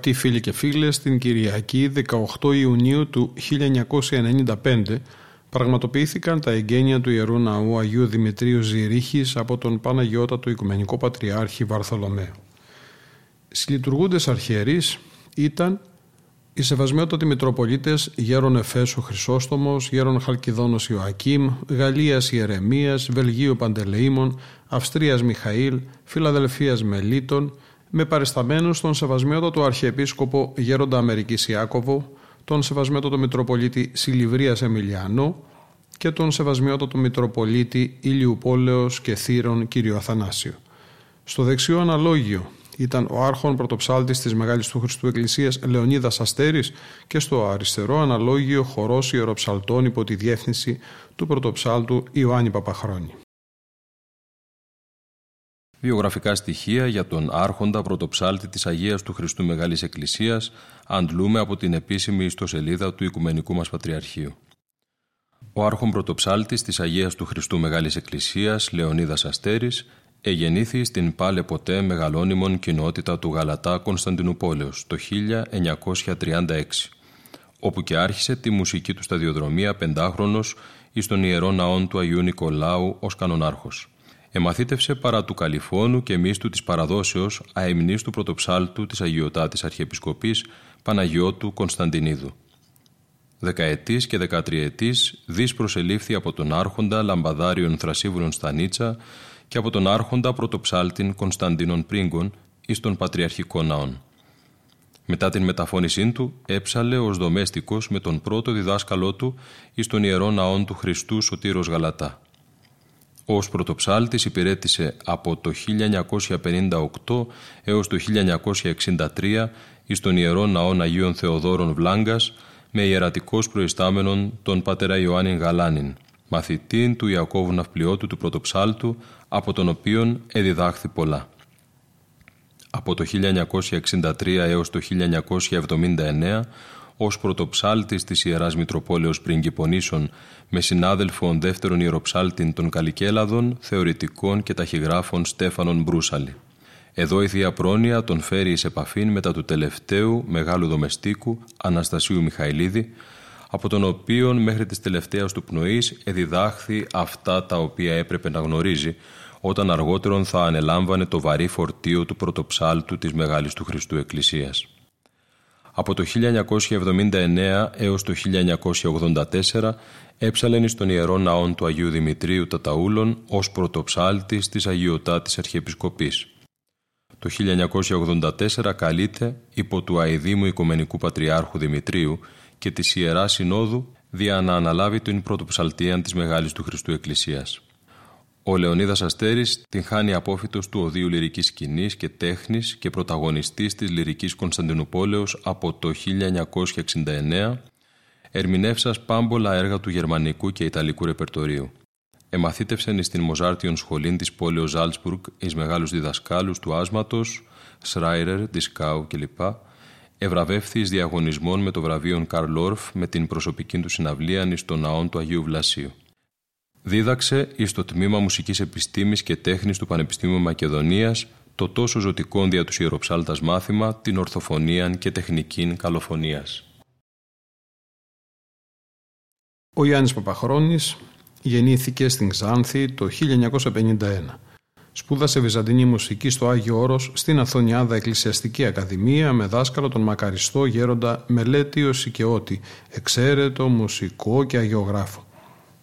Αγαπητοί φίλοι και φίλες, την Κυριακή 18 Ιουνίου του 1995 πραγματοποιήθηκαν τα εγγένεια του Ιερού Ναού Αγίου Δημητρίου Ζηρίχης από τον Παναγιώτατο Οικουμενικό Πατριάρχη Βαρθολομαίο. Συλλειτουργούντες αρχιερείς ήταν οι σεβασμιότατοι Μητροπολίτες Γέρον Εφέσου Χρυσόστομος, Γέρον Χαλκιδόνος Ιωακήμ, Γαλλίας Ιερεμίας, Βελγίου Παντελεήμων, Αυστρίας Μιχαήλ, Φιλαδελφίας Μελίτων, με παρισταμένους τον σεβασμιότατο Αρχιεπίσκοπο Γέροντα Αμερικής Ιάκωβο, τον σεβασμιότατο Μητροπολίτη Σιλιβρίας Εμιλιανό και τον σεβασμιότατο Μητροπολίτη Ηλιουπόλεως και Θύρων κ. Αθανάσιο. Στο δεξιό αναλόγιο ήταν ο άρχον πρωτοψάλτης της Μεγάλης του Χριστού Εκκλησίας Λεωνίδας Αστέρης και στο αριστερό αναλόγιο χορός ιεροψαλτών υπό τη διεύθυνση του πρωτοψάλτου Ιωάννη Παπαχρόνη. Βιογραφικά στοιχεία για τον άρχοντα πρωτοψάλτη της Αγίας του Χριστού Μεγάλης Εκκλησίας αντλούμε από την επίσημη ιστοσελίδα του Οικουμενικού μας Πατριαρχείου. Ο άρχον πρωτοψάλτης της Αγίας του Χριστού Μεγάλης Εκκλησίας Λεωνίδας Αστέρης εγεννήθη στην πάλε ποτέ μεγαλώνυμον κοινότητα του Γαλατά Κωνσταντινούπολεως το 1936 όπου και άρχισε τη μουσική του σταδιοδρομία πεντάχρονος εις τον Ιερό Ναόν του Αγίου Νικολάου ως κανονάρχος. Εμαθήτευσε παρά του καλλιφώνου και μύστου της παραδόσεως αειμνήστου πρωτοψάλτου της Αγιωτάτης Αρχιεπισκοπής Παναγιώτου Κωνσταντινίδου. Δεκαετής και δεκατριετής δις προσελήφθη από τον άρχοντα Λαμπαδάριον Θρασύβουλον Στανίτσα και από τον άρχοντα πρωτοψάλτην Κωνσταντίνων Πρίγκων εις των Πατριαρχικών Ναών. Μετά την μεταφώνησή του έψαλε ως δομέστικος με τον πρώτο διδάσκαλό του εις των Ιερών Ναών του Χριστού Σωτήρος Γαλατά. Ως πρωτοψάλτης υπηρέτησε από το 1958 έως το 1963 εις των Ιερών Ναών Αγίων Θεοδόρων Βλάγκας με ιερατικός προϊστάμενον τον πατέρα Ιωάννη Γαλάνιν, μαθητήν του Ιακώβου Ναυπλιώτου του Πρωτοψάλτου, από τον οποίον εδιδάχθη πολλά. Από το 1963 έως το 1979 ως πρωτοψάλτης της Ιεράς Μητροπόλεως Πριγκυπονήσων με συνάδελφον δεύτερον ιεροψάλτην των Καλικέλαδων, θεωρητικών και ταχυγράφων Στέφανον Μπρούσαλη. Εδώ η Θεία Πρόνοια τον φέρει εις επαφήν μετά του τελευταίου μεγάλου δομεστίκου Αναστασίου Μιχαηλίδη, από τον οποίον μέχρι της τελευταίας του πνοής εδιδάχθη αυτά τα οποία έπρεπε να γνωρίζει, όταν αργότερον θα ανελάμβανε το βαρύ φορτίο του πρωτοψάλτου της Μεγάλης του Χριστού Εκκλησίας. Από το 1979 έως το 1984 έψαλεν στον Ιερό Ναόν του Αγίου Δημητρίου Ταταούλων ως πρωτοψάλτης της Αγιωτάτης Αρχιεπισκοπής. Το 1984 καλείται υπό του Αιδήμου Οικουμενικού Πατριάρχου Δημητρίου και της Ιεράς Συνόδου δια να αναλάβει την πρωτοψαλτία της Μεγάλης του Χριστού Εκκλησίας. Ο Λεωνίδας Αστέρης την χάνει απόφυτος του οδείου λυρικής σκηνής και τέχνης και πρωταγωνιστής της λυρικής Κωνσταντινούπολεως από το 1969, ερμηνεύσας πάμπολα έργα του γερμανικού και ιταλικού ρεπερτορίου. Εμαθήτευσεν στην Μοζάρτιον σχολήν της πόλεως Ζάλτσμπουργκ εις μεγάλους διδασκάλους του άσματος, Σράιρερ, Δισκάου κλπ. Ευραβεύθη εις διαγωνισμών με το βραβείο Καρλ Όρφ με την προσωπική του συναυλία εις τον ναόν του Αγίου Βλασίου. Δίδαξε εις το Τμήμα Μουσικής Επιστήμης και Τέχνης του Πανεπιστήμιου Μακεδονίας το τόσο ζωτικό δια τους ιεροψάλτας μάθημα, την ορθοφωνία και τεχνική καλοφωνίας. Ο Γιάννης Παπαχρόνης γεννήθηκε στην Ξάνθη το 1951. Σπούδασε Βυζαντινή μουσική στο Άγιο Όρος στην Αθωνιάδα Εκκλησιαστική Ακαδημία με δάσκαλο τον μακαριστό γέροντα Μελέτιος Σικαιώτη, εξαίρετο μουσικό και αγιογράφο.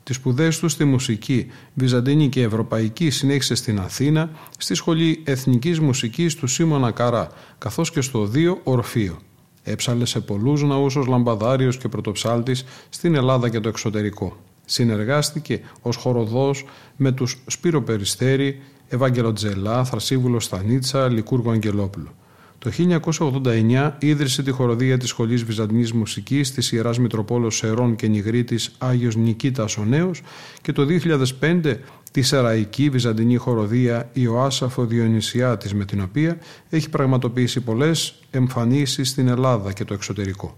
Τις σπουδές τους στη μουσική, βυζαντινή και ευρωπαϊκή συνέχισε στην Αθήνα, στη Σχολή Εθνικής Μουσικής του Σίμωνα Καρά, καθώς και στο Δίο Ορφείο. Έψαλε σε πολλούς ναούς ως λαμπαδάριος και πρωτοψάλτης στην Ελλάδα και το εξωτερικό. Συνεργάστηκε ως χοροδός με τους Σπύρο Περιστέρη, Ευάγγελο Τζελά, Θρασίβουλο Στανίτσα, Λικούργο Αγγελόπουλο. Το 1989 ίδρυσε τη χοροδία της Σχολής Βυζαντινής Μουσικής της Ιεράς Μητροπόλος Σερών και Νιγρίτης Άγιος Νικήτας ο Νέος και το 2005 τη Σεραϊκή Βυζαντινή Χοροδία Ιωάσαφο Διονυσιάτης με την οποία έχει πραγματοποιήσει πολλές εμφανίσεις στην Ελλάδα και το εξωτερικό.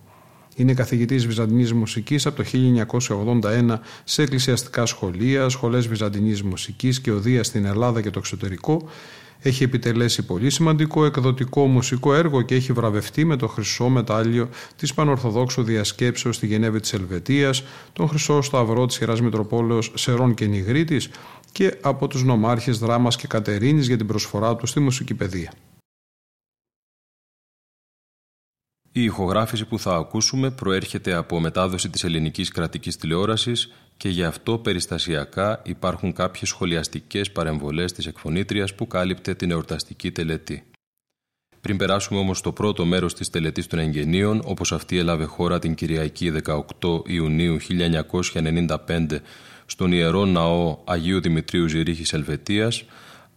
Είναι καθηγητής Βυζαντινής Μουσικής από το 1981 σε εκκλησιαστικά σχολεία, σχολές Βυζαντινής Μουσικής και οδεία στην Ελλάδα και το εξωτερικό. Έχει επιτελέσει πολύ σημαντικό εκδοτικό μουσικό έργο και έχει βραβευτεί με το χρυσό μετάλλιο της Πανορθοδόξου Διασκέψεως στη Γενέβη της Ελβετίας, τον Χρυσό Σταυρό της Ιεράς Μητροπόλεως Σερών και Νιγρήτη και από τους νομάρχες Δράμας και Κατερίνης για την προσφορά του στη μουσική παιδεία. Η ηχογράφηση που θα ακούσουμε προέρχεται από μετάδοση της ελληνικής κρατικής τηλεόρασης και γι' αυτό περιστασιακά υπάρχουν κάποιες σχολιαστικές παρεμβολές της εκφωνήτριας που κάλυπτε την εορταστική τελετή. Πριν περάσουμε όμως στο πρώτο μέρος της τελετής των εγγενείων, όπως αυτή έλαβε χώρα την Κυριακή 18 Ιουνίου 1995 στον Ιερό Ναό Αγίου Δημητρίου Ζηρίχης Ελβετίας,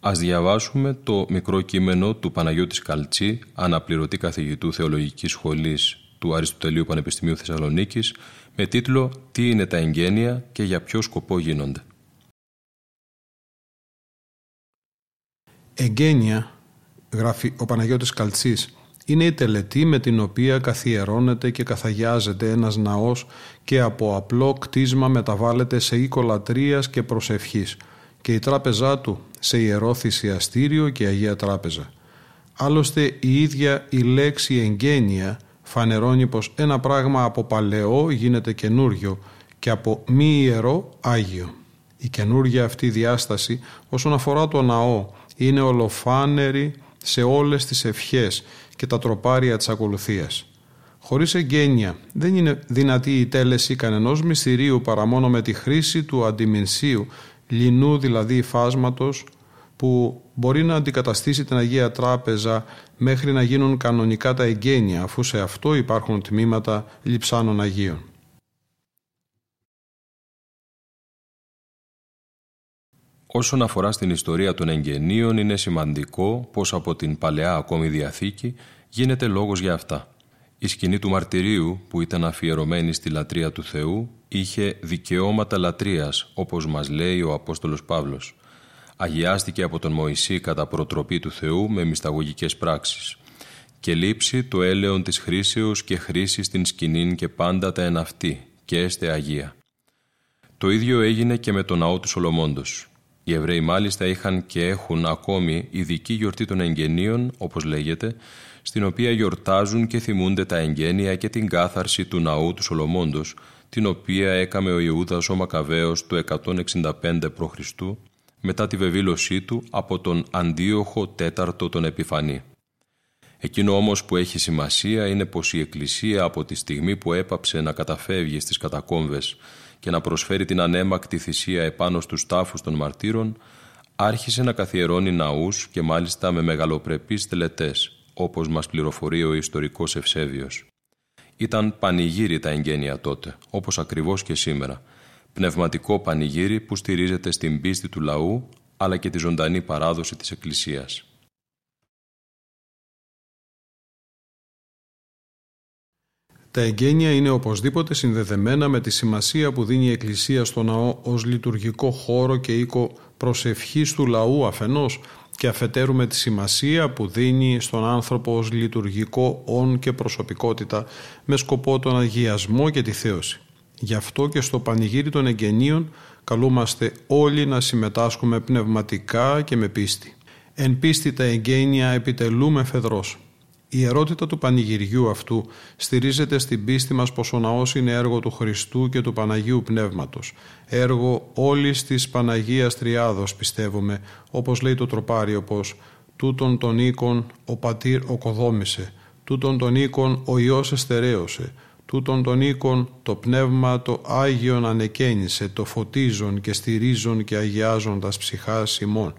Ας διαβάσουμε το μικρό κείμενο του Παναγιώτης Καλτσή, αναπληρωτή καθηγητού Θεολογικής Σχολής του Αριστοτελείου Πανεπιστημίου Θεσσαλονίκης, με τίτλο «Τι είναι τα εγγένεια και για ποιο σκοπό γίνονται». Εγγένεια, γράφει ο Παναγιώτης Καλτσής, είναι η τελετή με την οποία καθιερώνεται και καθαγιάζεται ένας ναός και από απλό κτίσμα μεταβάλλεται σε οίκο λατρείας και προσευχής και η τράπεζά του σε ιερό θυσιαστήριο και Αγία Τράπεζα. Άλλωστε η ίδια η λέξη εγγένεια φανερώνει πως ένα πράγμα από παλαιό γίνεται καινούριο και από μη ιερό Άγιο. Η καινούργια αυτή διάσταση όσον αφορά το ναό είναι ολοφάνερη σε όλες τις ευχές και τα τροπάρια της ακολουθίας. Χωρίς εγγένεια δεν είναι δυνατή η τέλεση κανενός μυστηρίου παρά μόνο με τη χρήση του αντιμηνσίου λινού δηλαδή φάσματος που μπορεί να αντικαταστήσει την Αγία Τράπεζα μέχρι να γίνουν κανονικά τα εγγένεια αφού σε αυτό υπάρχουν τμήματα λειψάνων Αγίων. Όσον αφορά στην ιστορία των εγγενείων είναι σημαντικό πως από την Παλαιά ακόμη Διαθήκη γίνεται λόγος για αυτά. Η σκηνή του μαρτυρίου που ήταν αφιερωμένη στη λατρεία του Θεού είχε δικαιώματα λατρείας όπως μας λέει ο Απόστολος Παύλος. Αγιάστηκε από τον Μωυσή κατά προτροπή του Θεού με μυσταγωγικές πράξεις και λείψει το έλεον της χρήσεως και χρήση στην σκηνήν και πάντα τα εναυτή και έστε Αγία. Το ίδιο έγινε και με τον ναό του Σολομόντος. Οι Εβραίοι μάλιστα είχαν και έχουν ακόμη ειδική γιορτή των εγγενείων, όπως λέγεται, στην οποία γιορτάζουν και θυμούνται τα εγγένεια και την κάθαρση του ναού του Σολομόντος, την οποία έκαμε ο Ιούδας ο Μακαβαίος το 165 π.Χ. μετά τη βεβήλωσή του από τον Αντίοχο τέταρτο τον Επιφανή. Εκείνο όμως που έχει σημασία είναι πως η Εκκλησία από τη στιγμή που έπαψε να καταφεύγει στις κατακόμβες και να προσφέρει την ανέμακτη θυσία επάνω στους τάφους των μαρτύρων, άρχισε να καθιερώνει ναούς και μάλιστα με μεγαλοπρεπείς τελετές, όπως μας πληροφορεί ο ιστορικός Ευσέβιος. Ήταν πανηγύρι τα εγγένεια τότε, όπως ακριβώς και σήμερα. Πνευματικό πανηγύρι που στηρίζεται στην πίστη του λαού, αλλά και τη ζωντανή παράδοση της Εκκλησίας. Τα εγγένεια είναι οπωσδήποτε συνδεδεμένα με τη σημασία που δίνει η Εκκλησία στο ναό ως λειτουργικό χώρο και οίκο προσευχής του λαού αφενός και αφετέρου με τη σημασία που δίνει στον άνθρωπο ως λειτουργικό όν και προσωπικότητα με σκοπό τον αγιασμό και τη θέωση. Γι' αυτό και στο πανηγύρι των εγγενείων καλούμαστε όλοι να συμμετάσχουμε πνευματικά και με πίστη. Εν πίστη τα εγγένεια επιτελούμε φεδρός. Η ιερότητα του πανηγυριού αυτού στηρίζεται στην πίστη μας πως ο ναός είναι έργο του Χριστού και του Παναγίου Πνεύματος, έργο όλης της Παναγίας Τριάδος πιστεύουμε, όπως λέει το τροπάριο πως «Τούτον τον οίκον ο πατήρ οκοδόμησε, τούτον τον οίκον ο Υιός εστερέωσε, τούτον τον οίκον το Πνεύμα το Άγιον ανεκαίνισε, το φωτίζον και στηρίζον και αγιάζοντας ψυχάς ημών».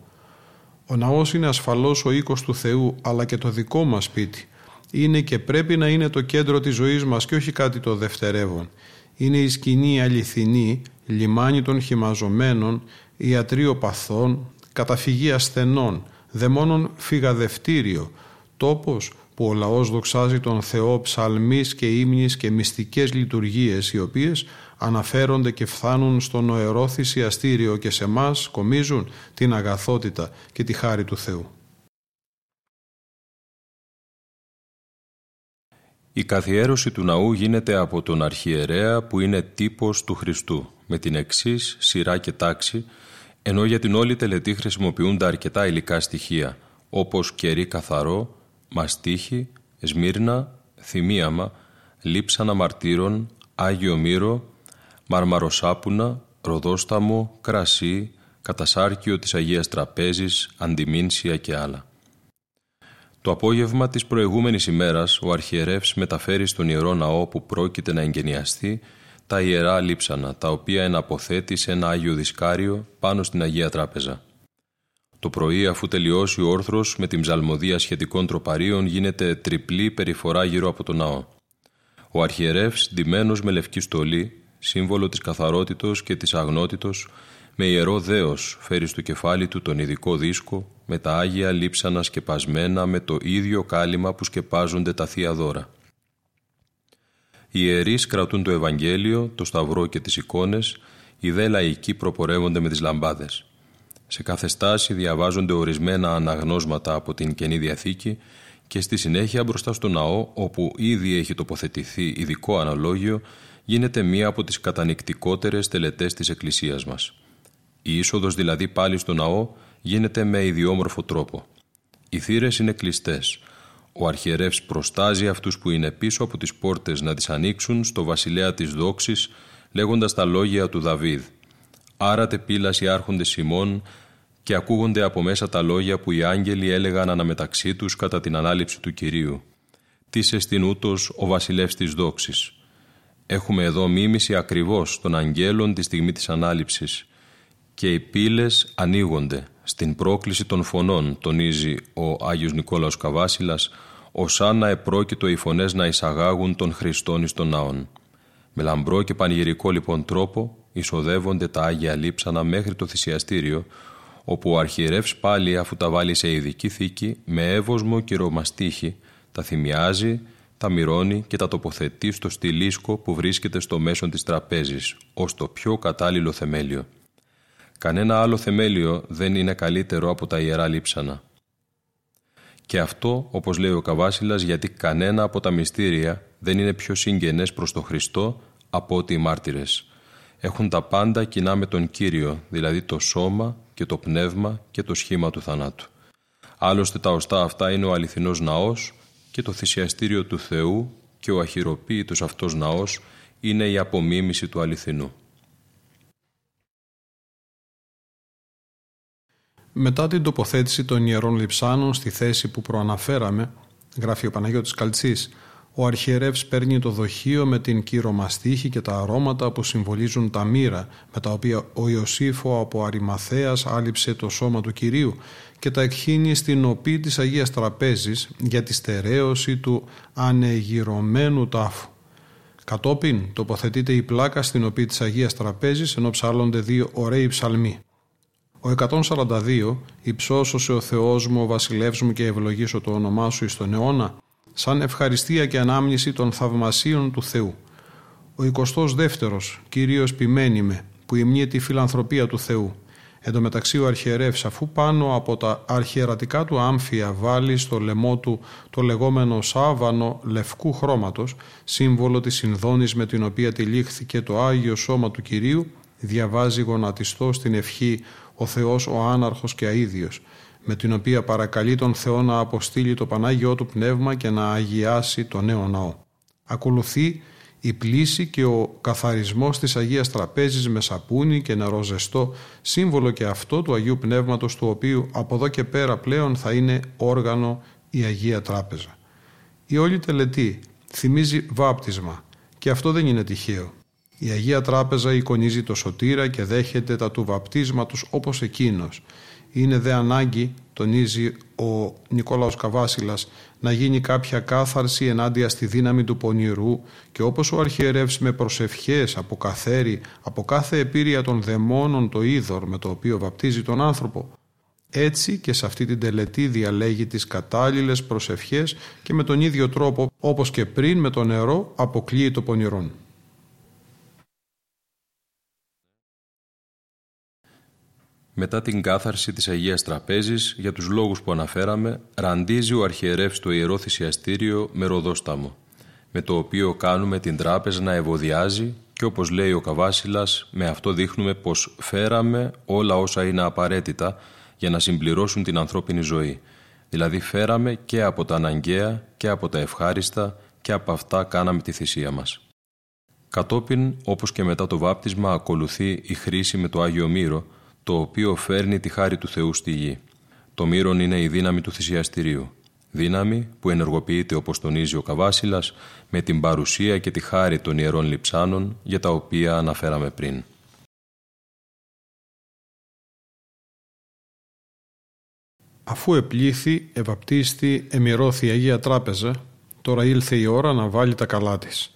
Ο ναός είναι ασφαλώς ο οίκος του Θεού, αλλά και το δικό μας σπίτι. είναι και πρέπει να είναι το κέντρο της ζωής μας και όχι κάτι το δευτερεύον. Είναι η σκηνή αληθινή, λιμάνι των χυμαζομένων, ιατρείο παθών, καταφυγή ασθενών, δαιμόνων φυγαδευτήριο, τόπος που ο λαός δοξάζει τον Θεό ψαλμής και ύμνης και μυστικές λειτουργίες οι οποίες αναφέρονται και φθάνουν στο νοερό θυσιαστήριο και σε μας κομίζουν την αγαθότητα και τη χάρη του Θεού. Η καθιέρωση του ναού γίνεται από τον αρχιερέα που είναι τύπος του Χριστού, με την εξής σειρά και τάξη, ενώ για την όλη τελετή χρησιμοποιούνται αρκετά υλικά στοιχεία, όπως κερί καθαρό, μαστίχη, σμύρνα, θυμίαμα, λείψανα μαρτύρων, άγιο μύρο, μαρμαροσάπουνα, ροδόσταμο, κρασί, κατασάρκιο της Αγίας Τραπέζης, αντιμήνσια και άλλα. Το απόγευμα της προηγούμενης ημέρας ο αρχιερεύς μεταφέρει στον Ιερό Ναό που πρόκειται να εγκαινιαστεί τα ιερά λείψανα, τα οποία εναποθέτει σε ένα Άγιο Δισκάριο πάνω στην Αγία Τράπεζα. Το πρωί, αφού τελειώσει ο όρθρος με την ψαλμοδία σχετικών τροπαρίων, γίνεται τριπλή περιφορά γύρω από τον ναό. Ο αρχιερεύς, ντυμένος με λευκή στολή, σύμβολο της καθαρότητος και της αγνότητος, με ιερό δέος φέρει στο κεφάλι του τον ειδικό δίσκο, με τα Άγια λείψανα σκεπασμένα με το ίδιο κάλυμα που σκεπάζονται τα Θεία Δώρα. Οι ιερείς κρατούν το Ευαγγέλιο, το Σταυρό και τις εικόνες, οι δε λαϊκοί προπορεύονται με τις λαμπάδες. Σε κάθε στάση διαβάζονται ορισμένα αναγνώσματα από την Καινή Διαθήκη και στη συνέχεια μπροστά στο ναό, όπου ήδη έχει τοποθετηθεί ειδικό αναλόγιο, γίνεται μία από τις κατανικτικότερες τελετές της Εκκλησίας μας. Η είσοδος δηλαδή πάλι στο ναό γίνεται με ιδιόμορφο τρόπο. Οι θύρες είναι κλειστές. Ο αρχιερεύς προστάζει αυτούς που είναι πίσω από τις πόρτες να τις ανοίξουν στο βασιλέα της δόξης λέγοντας τα λόγια του Δαβίδ. Άρατε πύλας οι άρχοντες Σιμών και ακούγονται από μέσα τα λόγια που οι άγγελοι έλεγαν αναμεταξύ τους κατά την ανάληψη του Κυρίου. Τι σε στην ούτως ο βασιλεύς της δόξης. Έχουμε εδώ μίμηση ακριβώς των αγγέλων τη στιγμή της ανάληψης και οι πύλες ανοίγονται. Στην πρόκληση των φωνών, τονίζει ο Άγιος Νικόλαος Καβάσιλας, ως να επρόκειτο οι φωνές να εισαγάγουν τον Χριστόν εις των ναών. Με λαμπρό και πανηγυρικό λοιπόν τρόπο εισοδεύονται τα Άγια Λείψανα μέχρι το θυσιαστήριο, όπου ο αρχιερεύς πάλι αφού τα βάλει σε ειδική θήκη, με εύωσμο και ρομαστίχη, τα θυμιάζει, τα μυρώνει και τα τοποθετεί στο στυλίσκο που βρίσκεται στο μέσο της τραπέζης, ως το πιο κατάλληλο θεμέλιο. Κανένα άλλο θεμέλιο δεν είναι καλύτερο από τα ιερά λείψανα. Και αυτό, όπως λέει ο Καβάσιλας, γιατί κανένα από τα μυστήρια δεν είναι πιο συγγενές προς τον Χριστό από ότι οι μάρτυρες. Έχουν τα πάντα κοινά με τον Κύριο, δηλαδή το σώμα και το πνεύμα και το σχήμα του θανάτου. Άλλωστε τα οστά αυτά είναι ο αληθινός ναός και το θυσιαστήριο του Θεού και ο αχυροποίητος αυτός ναός είναι η απομίμηση του αληθινού. Μετά την τοποθέτηση των ιερών λειψάνων στη θέση που προαναφέραμε, γράφει ο Παναγιώτης Καλτσής, ο αρχιερεύς παίρνει το δοχείο με την κυρομαστίχη και τα αρώματα που συμβολίζουν τα μοίρα με τα οποία ο Ιωσήφο από Αριμαθέας άλυψε το σώμα του Κυρίου και τα εκχύνει στην οπή της Αγίας Τραπέζης για τη στερέωση του ανεγυρωμένου τάφου. Κατόπιν τοποθετείται η πλάκα στην οπή της Αγίας Τραπέζης ενώ ψάλλονται δύο ωραίοι ψαλμοί. Ο 142 «Υψώσωσε ο Θεός μου, ο βασιλεύς μου και ευλογήσω το όνομά σου εις τον αιώνα» σαν ευχαριστία και ανάμνηση των θαυμασίων του Θεού. Ο 22ος «Κυρίως ποιμένη με» που υμνεί τη φιλανθρωπία του Θεού. Εν τω μεταξύ ο αρχιερεύς αφού πάνω από τα αρχιερατικά του άμφια βάλει στο λαιμό του το λεγόμενο σάβανο λευκού χρώματος, σύμβολο της συνδόνης με την οποία τυλίχθηκε το Άγιο Σώμα του Κυρίου, διαβάζει γονατιστό στην ευχή ο Θεός ο άναρχος και αίδιος, με την οποία παρακαλεί τον Θεό να αποστείλει το Πανάγιό του Πνεύμα και να αγιάσει το νέο ναό. Ακολουθεί η πλήση και ο καθαρισμός της Αγίας Τραπέζης με σαπούνι και νερό ζεστό, σύμβολο και αυτό του Αγίου Πνεύματος του οποίου από εδώ και πέρα πλέον θα είναι όργανο η Αγία Τράπεζα. Η όλη τελετή θυμίζει βάπτισμα και αυτό δεν είναι τυχαίο. Η Αγία Τράπεζα εικονίζει το σωτήρα και δέχεται τα του βαπτίσματος όπως εκείνος. Είναι δε ανάγκη, τονίζει ο Νικόλαος Καβάσιλας, να γίνει κάποια κάθαρση ενάντια στη δύναμη του πονηρού και όπως ο αρχιερεύς με προσευχές αποκαθαίρει από κάθε επίρρεια των δαιμόνων το είδωρ με το οποίο βαπτίζει τον άνθρωπο, έτσι και σε αυτή την τελετή διαλέγει τις κατάλληλες προσευχές και με τον ίδιο τρόπο όπως και πριν με το νερό αποκλείει το πονηρόν. Μετά την κάθαρση της Αγίας Τραπέζης, για τους λόγους που αναφέραμε, ραντίζει ο αρχιερεύς το Ιερό Θυσιαστήριο με ροδόσταμο, με το οποίο κάνουμε την τράπεζα να ευωδιάζει και όπως λέει ο Καβάσιλας, με αυτό δείχνουμε πως φέραμε όλα όσα είναι απαραίτητα για να συμπληρώσουν την ανθρώπινη ζωή. Δηλαδή φέραμε και από τα αναγκαία και από τα ευχάριστα και από αυτά κάναμε τη θυσία μας. Κατόπιν, όπως και μετά το βάπτισμα, ακολουθεί η χρήση με το Άγιο Μύρο, το οποίο φέρνει τη χάρη του Θεού στη γη. Το μύρον είναι η δύναμη του θυσιαστηρίου. Δύναμη που ενεργοποιείται όπως τονίζει ο Καβάσιλας με την παρουσία και τη χάρη των ιερών λειψάνων για τα οποία αναφέραμε πριν. Αφού επλήθη, ευαπτίστη, εμυρώθη η Αγία Τράπεζα, τώρα ήλθε η ώρα να βάλει τα καλά της.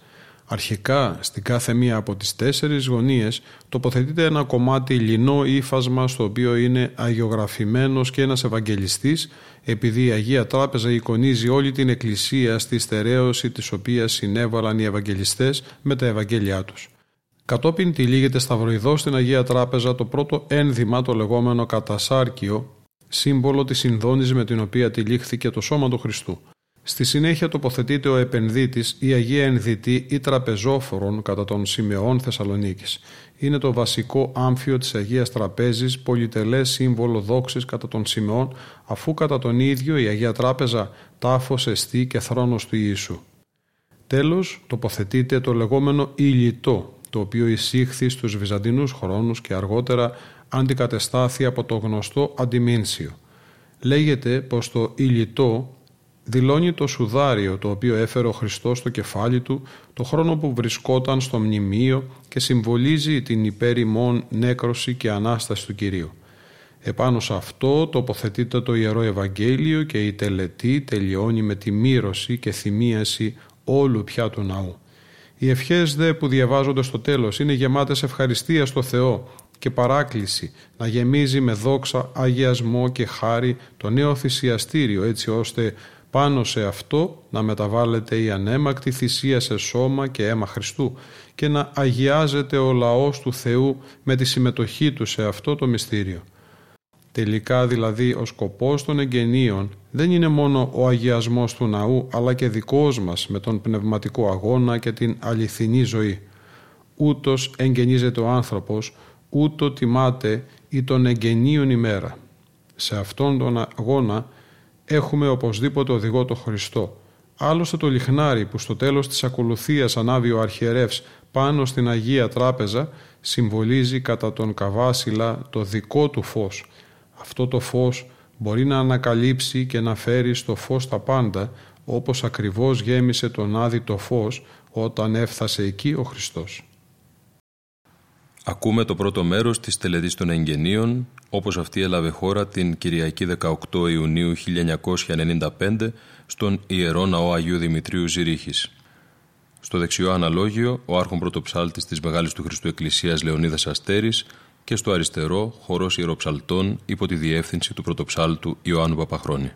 Αρχικά, στην κάθε μία από τις τέσσερις γωνίες τοποθετείται ένα κομμάτι λινό ύφασμα στο οποίο είναι αγιογραφημένος και ένας Ευαγγελιστής επειδή η Αγία Τράπεζα εικονίζει όλη την Εκκλησία στη στερέωση της οποίας συνέβαλαν οι Ευαγγελιστές με τα Ευαγγέλια τους. Κατόπιν τυλίγεται σταυροειδό στην Αγία Τράπεζα το πρώτο ένδυμα το λεγόμενο κατασάρκιο σύμβολο της συνδόνης με την οποία τυλίχθηκε το σώμα του Χριστού. Στη συνέχεια τοποθετείται ο επενδύτης ή Αγία Ενδυτή ή Τραπεζόφορον κατά τον Σιμεών Θεσσαλονίκης. Είναι το βασικό άμφιο της Αγίας Τραπέζης, πολυτελές σύμβολο δόξης κατά τον Σιμεών, αφού κατά τον ίδιο η Αγία Τράπεζα τάφος εστί και θρόνος του Ιησού. Τέλος, τοποθετείται το λεγόμενο ηλιτό, το οποίο εισήχθη στους Βυζαντινούς χρόνους και αργότερα αντικατεστάθη από το γνωστό αντιμήνσιο. Λέγεται πως το ηλιτό δηλώνει το σουδάριο το οποίο έφερε ο Χριστός στο κεφάλι του το χρόνο που βρισκόταν στο μνημείο και συμβολίζει την υπέρημον νέκρωση και Ανάσταση του Κυρίου. Επάνω σε αυτό τοποθετείται το Ιερό Ευαγγέλιο και η τελετή τελειώνει με τη μύρωση και θυμίαση όλου πια του ναού. Οι ευχές δε που διαβάζονται στο τέλος είναι γεμάτες ευχαριστία στο Θεό και παράκληση να γεμίζει με δόξα, αγιασμό και χάρη το νέο θυσιαστήριο έτσι ώστε πάνω σε αυτό να μεταβάλλεται η ανέμακτη θυσία σε σώμα και αίμα Χριστού και να αγιάζεται ο λαός του Θεού με τη συμμετοχή του σε αυτό το μυστήριο. Τελικά δηλαδή ο σκοπός των εγγενείων δεν είναι μόνο ο αγιασμός του ναού αλλά και δικός μας με τον πνευματικό αγώνα και την αληθινή ζωή. Ούτως εγγενίζεται ο άνθρωπος ούτω τιμάται ή των εγγενείων ημέρα. Σε αυτόν τον αγώνα έχουμε οπωσδήποτε οδηγό το Χριστό. Άλλωστε το λιχνάρι που στο τέλος της ακολουθίας ανάβει ο αρχιερεύς πάνω στην Αγία Τράπεζα συμβολίζει κατά τον Καβάσιλα το δικό του φως. Αυτό το φως μπορεί να ανακαλύψει και να φέρει στο φως τα πάντα όπως ακριβώς γέμισε τον Άδη το φως όταν έφτασε εκεί ο Χριστός. Ακούμε το πρώτο μέρος της τελετής των εγγενείων, όπως αυτή έλαβε χώρα την Κυριακή 18 Ιουνίου 1995 στον Ιερό Ναό Αγίου Δημητρίου Ζηρίχης. Στο δεξιό αναλόγιο, ο άρχον πρωτοψάλτης της Μεγάλης του Χριστού Εκκλησίας Λεωνίδας Αστέρης και στο αριστερό, χορός ιεροψαλτών υπό τη διεύθυνση του πρωτοψάλτου Ιωάννου Παπαχρόνη.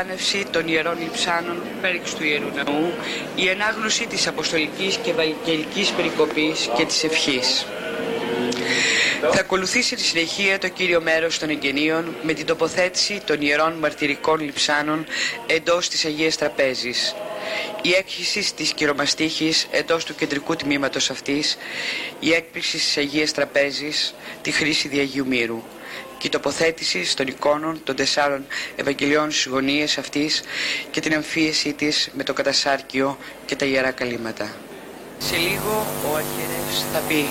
Εκτάνευση των ιερών λειψάνων πέριξ του Ιερού Ναού, η ενάγνωση της Αποστολικής και Ευαγγελικής Περικοπής και της Ευχής. Θα ακολουθήσει τη συνεχεία το κύριο μέρος των εγγενείων με την τοποθέτηση των ιερών μαρτυρικών λειψάνων εντός της Αγίας Τραπέζης. Η έκχυση της κυρομαστίχης εντός του κεντρικού τμήματος αυτής, η έκπληξη της Αγίας Τραπέζης, τη χρήση Διαγίου Μύρου και η τοποθέτηση των εικόνων των τεσσάρων Ευαγγελιών στις γωνίες αυτής και την αμφίεση της με το κατασάρκιο και τα ιερά καλύματα. Σε λίγο ο αρχιερεύς θα πει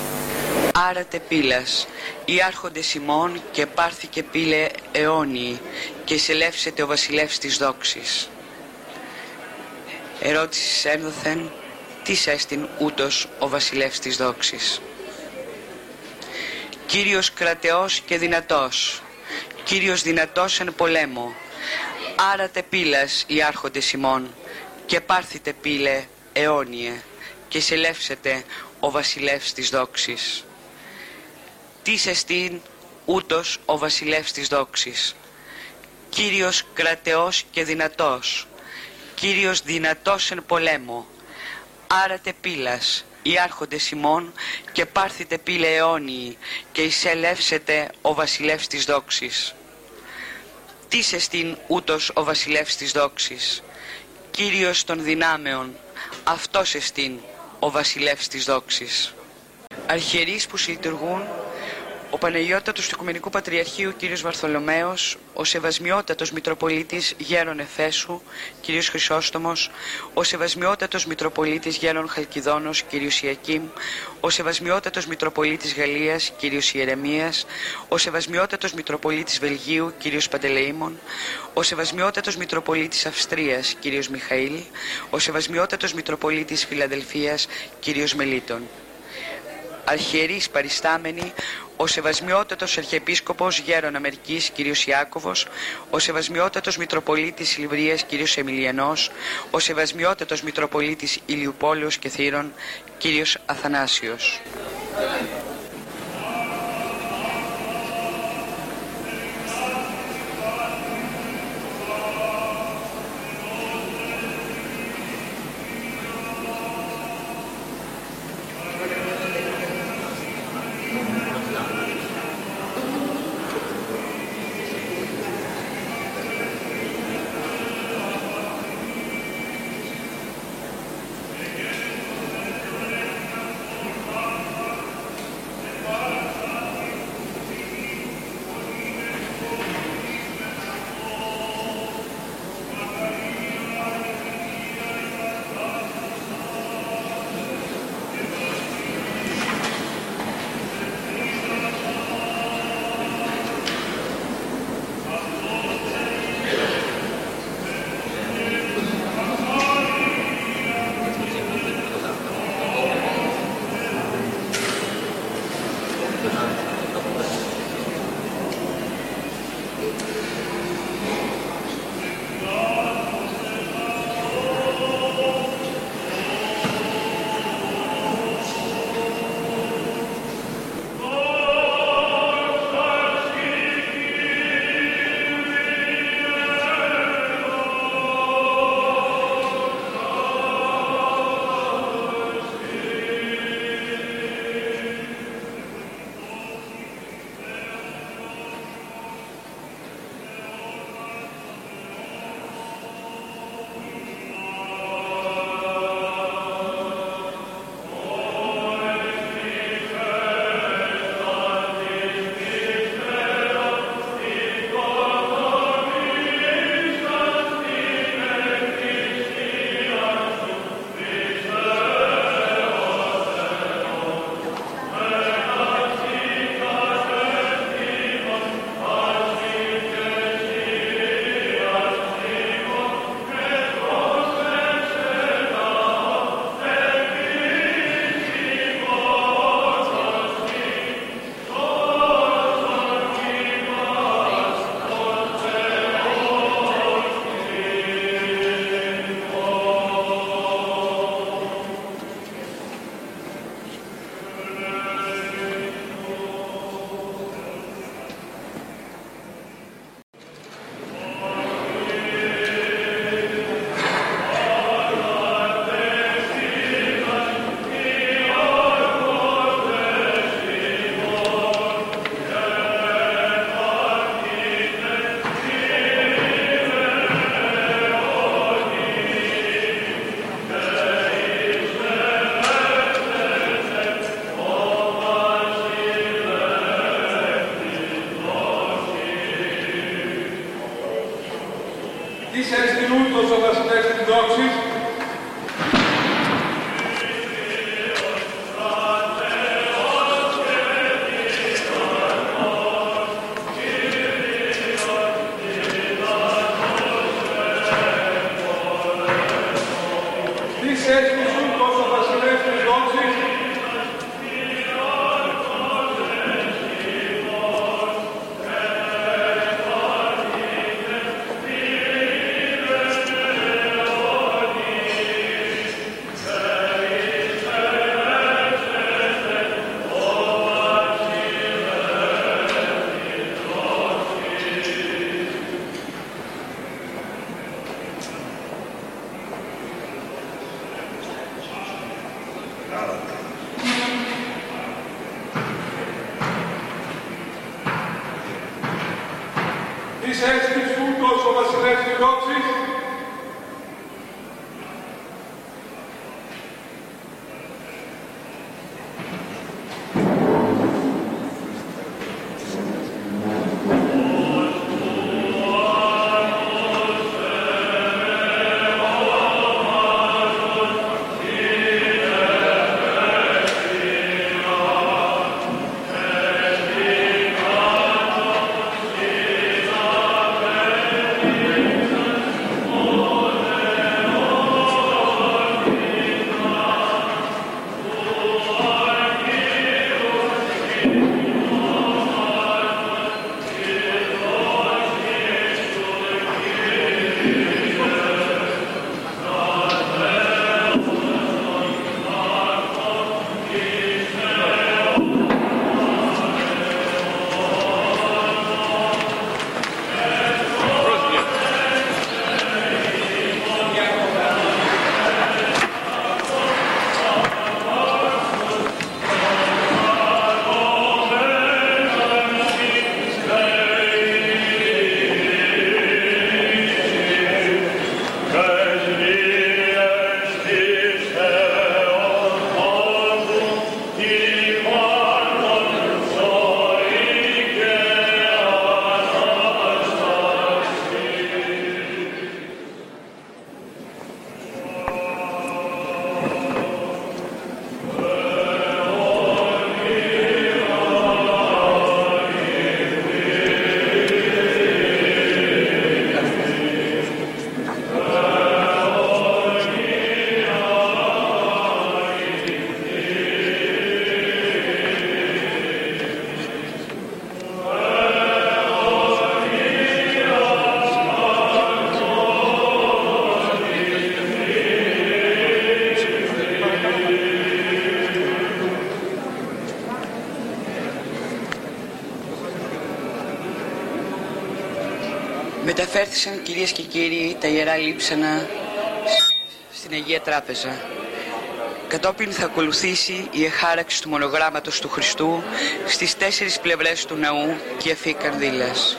«Άρατε πύλας, ή άρχοντες Σιμών και πάρθηκε πύλε αιώνιοι και εισελεύσεται ο βασιλεύς της δόξης». Ερώτησης ένδοθεν, τι έστειν ούτως ο βασιλεύς της δόξης. Κύριος κρατεός και δυνατός, Κύριος δυνατός εν πολέμο, άρατε πύλας οι άρχοντες ημών και πάρθητε πύλε αιώνιε και σελεύσετε ο βασιλεύς της δόξης. Τις εστίν ούτως ο βασιλεύς της δόξης. Κύριος κρατεός και δυνατός, Κύριος δυνατός εν πολέμο, άρατε πύλας, οι άρχοντες ημών και πάρθητε πύλε αιώνιοι και εισελεύσετε ο βασιλεύς της δόξης. Τι εστίν ούτως ο βασιλεύς της δόξης, Κύριος των δυνάμεων, αυτός εστίν ο βασιλεύς της δόξης. Αρχιερείς που συλλειτουργούν ο Παναγιώτατος του Οικουμενικού Πατριαρχείου κ. Βαρθολομαίος, ο Σεβασμιότατος Μητροπολίτης Γέρον Εφέσου κ. Χρυσόστομος, ο Σεβασμιότατος Μητροπολίτης Γέρον Χαλκιδόνος κ. Ιακήμ, ο Σεβασμιότατος Μητροπολίτης Γαλλίας κ. Ιερεμίας, ο Σεβασμιότατος Μητροπολίτης Βελγίου κ. Παντελεήμων, ο Σεβασμιότατος Μητροπολίτης Αυστρίας κ. Μιχαήλ, ο Σεβασμιότατος Μητροπολίτης Φιλαδελφίας κ. Μελίτων αρχιερείς παριστάμενοι, ο Σεβασμιότατος Αρχιεπίσκοπος Γέρον Αμερικής κ. Ιάκωβος, ο Σεβασμιότατος Μητροπολίτης Λιβρίας κ. Εμιλιανός, ο Σεβασμιότατος Μητροπολίτης Ηλιουπόλεως και Θήρων κ. Αθανάσιος. Μεταφέρθησαν κυρίες και κύριοι τα Ιερά Λείψανα στην Αγία Τράπεζα. Κατόπιν θα ακολουθήσει η εχάραξης του μονογράμματος του Χριστού στις τέσσερις πλευρές του ναού και αφή καρδίλας.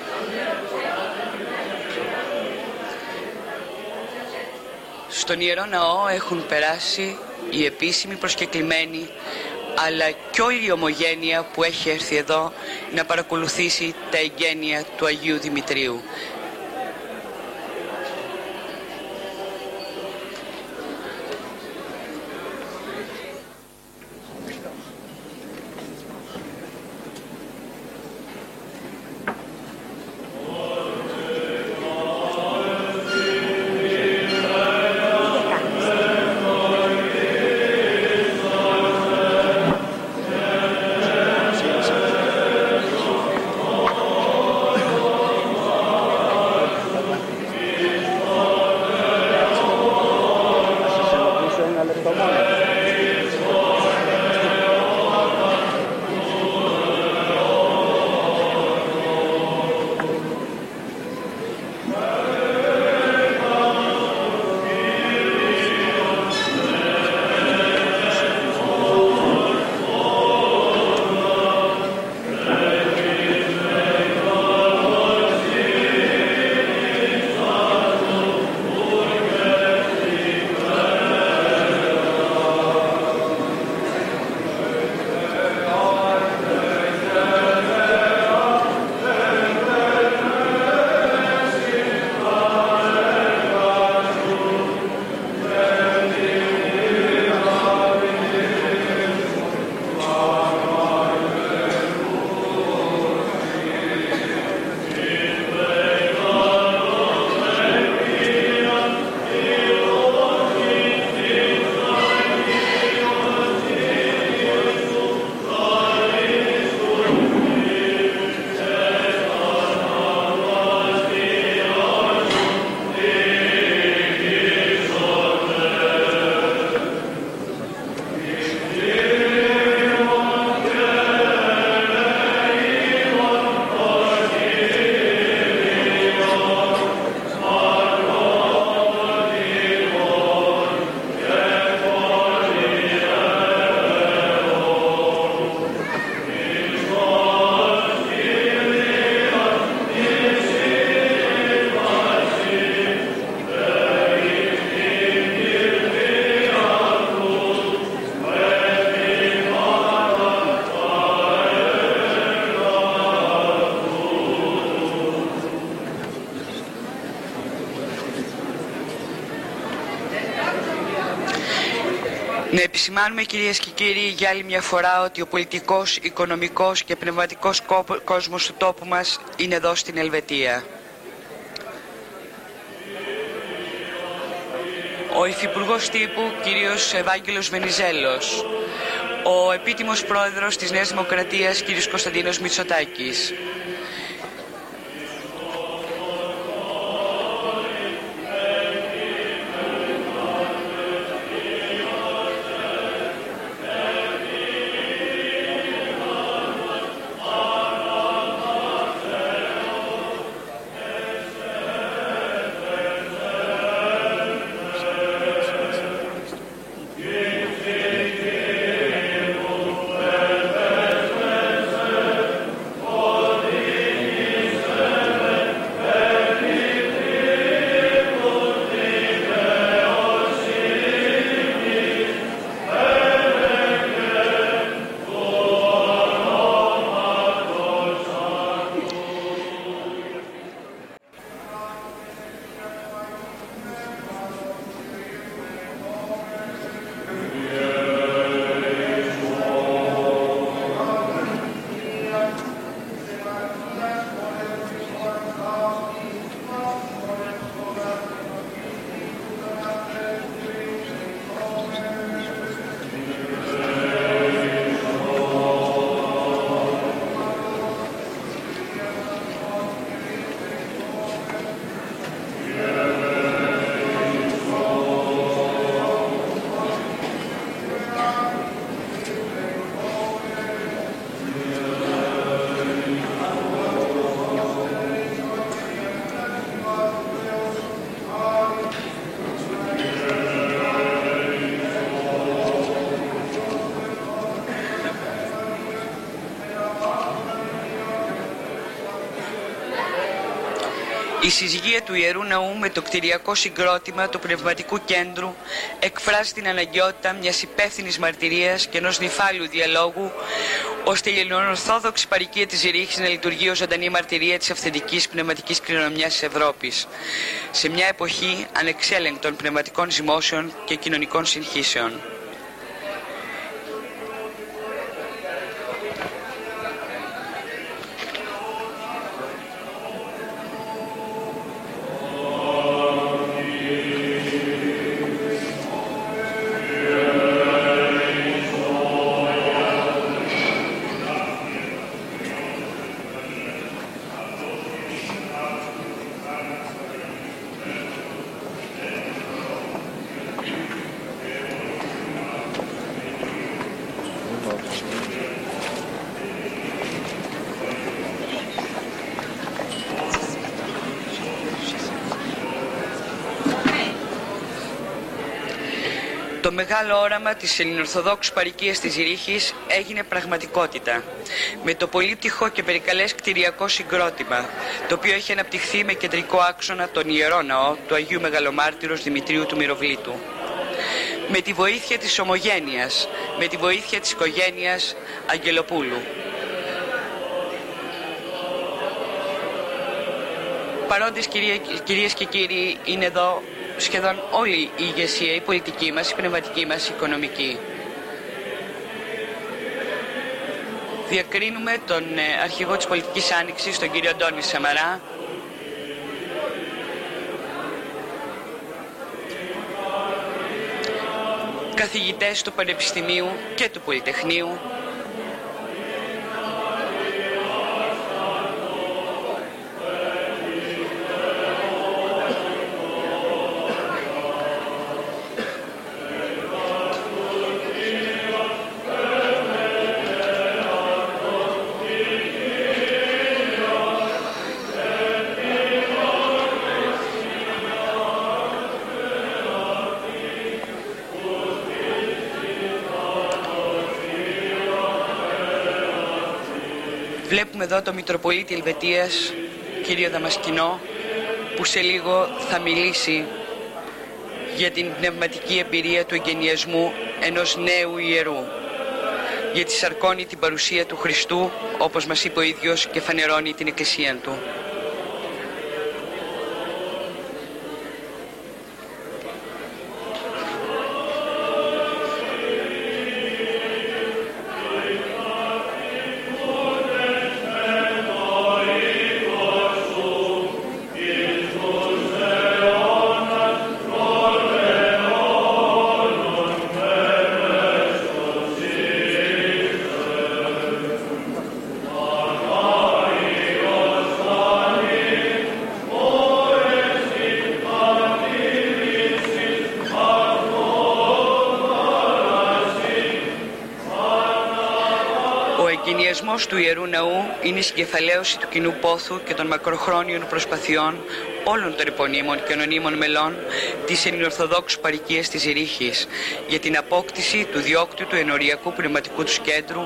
Στον Ιερό Ναό έχουν περάσει οι επίσημοι προσκεκλημένοι αλλά και όλη η ομογένεια που έχει έρθει εδώ να παρακολουθήσει τα εγγένεια του Αγίου Δημητρίου. Επισημάνουμε κυρίες και κύριοι για άλλη μια φορά ότι ο πολιτικός, οικονομικός και πνευματικός κόσμος του τόπου μας είναι εδώ στην Ελβετία. Ο Υφυπουργός Τύπου κύριος Ευάγγελος Βενιζέλος, ο επίτιμος πρόεδρος της Νέας Δημοκρατίας κύριος Κωνσταντίνος Μητσοτάκης, Η συζυγία του Ιερού Ναού με το κτηριακό συγκρότημα του Πνευματικού Κέντρου εκφράζει την αναγκαιότητα μιας υπεύθυνης μαρτυρίας και ενός νυφάλιου διαλόγου ώστε η ελληνοορθόδοξη παροικία της Ζηρίχης να λειτουργεί ως ζωντανή μαρτυρία της αυθεντικής πνευματικής κληρονομιάς της Ευρώπης σε μια εποχή ανεξέλεγκτων πνευματικών ζυμώσεων και κοινωνικών συγχύσεων. Μεγάλο όραμα της ελληνορθοδόξου παροικίας της Ζηρίχης έγινε πραγματικότητα. Με το πολύπτυχο και περικαλές κτηριακό συγκρότημα, το οποίο έχει αναπτυχθεί με κεντρικό άξονα τον Ιερό Ναό του Αγίου Μεγαλομάρτυρος Δημητρίου του Μυροβλήτου. Με τη βοήθεια της ομογένειας, με τη βοήθεια της οικογένειας Αγγελοπούλου. Παρόντες κυρίες και κύριοι είναι εδώ σχεδόν όλη η ηγεσία, η πολιτική μας, η πνευματική μας, η οικονομική. Διακρίνουμε τον ε, αρχηγό της πολιτικής άνοιξης, τον κύριο Αντώνη Σαμαρά, καθηγητές του Πανεπιστημίου και του Πολυτεχνείου, Βλέπουμε εδώ το Μητροπολίτη Ελβετίας, κύριο Δαμασκηνό, που σε λίγο θα μιλήσει για την πνευματική εμπειρία του εγγενιασμού ενός νέου ιερού. Γιατί σαρκώνει την παρουσία του Χριστού, όπως μας είπε ο ίδιος, και φανερώνει την εκκλησία του. Του Ιερού Ναού είναι η συγκεφαλαίωση του κοινού πόθου και των μακροχρόνιων προσπαθειών όλων των υπονείμων και ανωνύμων μελών της Ελληνοορθοδόξου Παρικίας της Ζηρίχης για την απόκτηση του διόκτου του ενοριακού πνευματικού τους κέντρου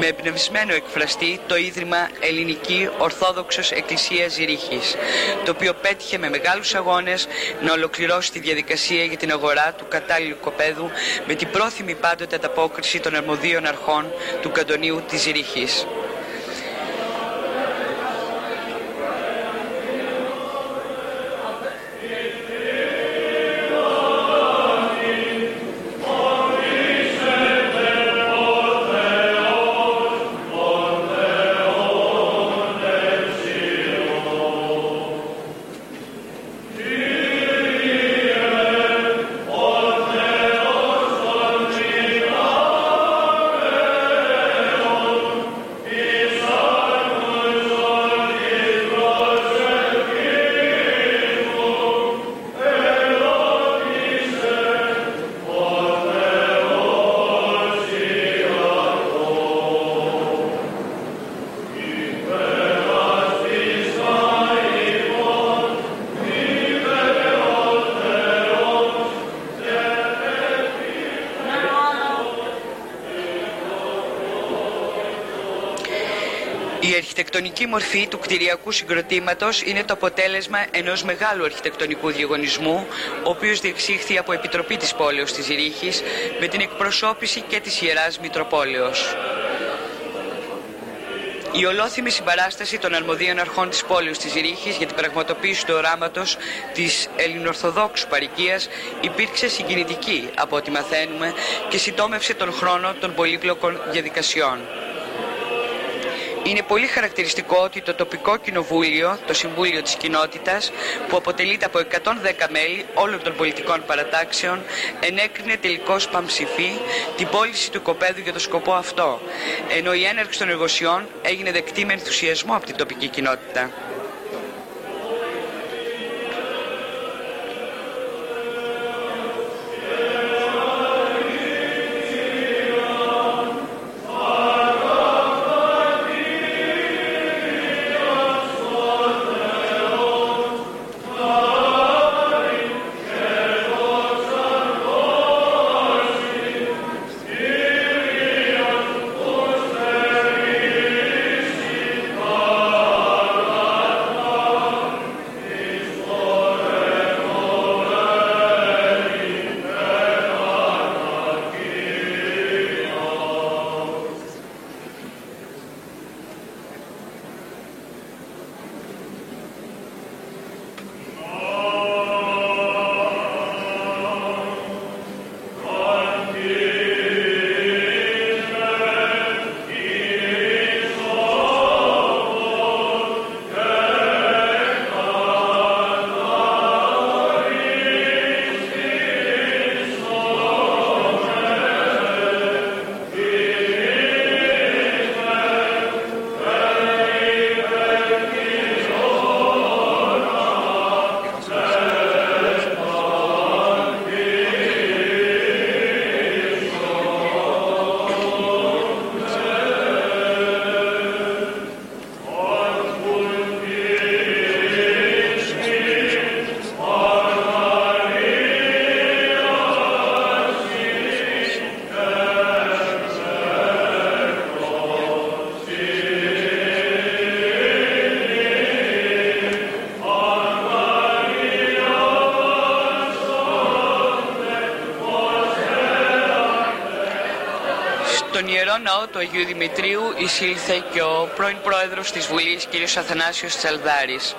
με εμπνευσμένο εκφραστή το Ίδρυμα Ελληνική Ορθόδοξος Εκκλησίας Ζηρίχης το οποίο πέτυχε με μεγάλους αγώνες να ολοκληρώσει τη διαδικασία για την αγορά του κατάλληλου κοπέδου με την πρόθυμη πάντοτε ανταπόκριση των αρμοδίων αρχών του καντονίου της Ζηρίχης. Αρχιτεκτονική μορφή του κτηριακού συγκροτήματος είναι το αποτέλεσμα ενός μεγάλου αρχιτεκτονικού διαγωνισμού, ο οποίος διεξήχθη από Επιτροπή της Πόλεως της Ζηρίχης με την εκπροσώπηση και της Ιεράς Μητροπόλεως. Η ολόθυμη συμπαράσταση των αρμοδίων αρχών της πόλης της Ζηρίχης για την πραγματοποίηση του οράματος της ελληνορθοδόξου παρικίας υπήρξε συγκινητική από ό,τι μαθαίνουμε και συντόμευσε τον χρόνο των πολύπλοκων διαδικασιών. Είναι πολύ χαρακτηριστικό ότι το τοπικό κοινοβούλιο, το Συμβούλιο της Κοινότητας, που αποτελείται από 110 μέλη όλων των πολιτικών παρατάξεων, ενέκρινε τελικώς παμψηφί την πώληση του κοπέδου για το σκοπό αυτό, ενώ η έναρξη των εργοσιών έγινε δεκτή με ενθουσιασμό από την τοπική κοινότητα. Του Αγίου Δημητρίου εισήλθε και ο πρώην πρόεδρος της Βουλής κ. Αθανάσιος Τσαλδάρης.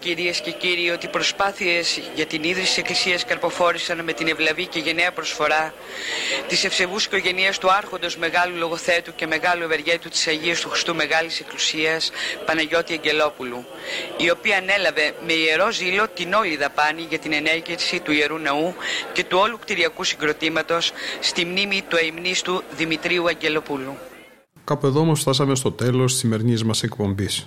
Κυρίες και κύριοι ότι οι προσπάθειες για την ίδρυση της Εκκλησίας καρποφόρησαν με την ευλαβή και γενναία προσφορά της ευσεβούς οικογένειας του άρχοντος μεγάλου λογοθέτου και μεγάλου ευεργέτου της Αγίας του Χριστού Μεγάλης Εκκλησίας Παναγιώτη Αγγελόπουλου η οποία ανέλαβε με ιερό ζήλο την όλη δαπάνη για την ενέργεια του Ιερού Ναού και του όλου κτηριακού συγκροτήματος στη μνήμη του αιμνίστου Δημητρίου Αγγελοπούλου. Κάπου εδώ όμως φτάσαμε στο τέλος της σημερινής μας εκπομπής.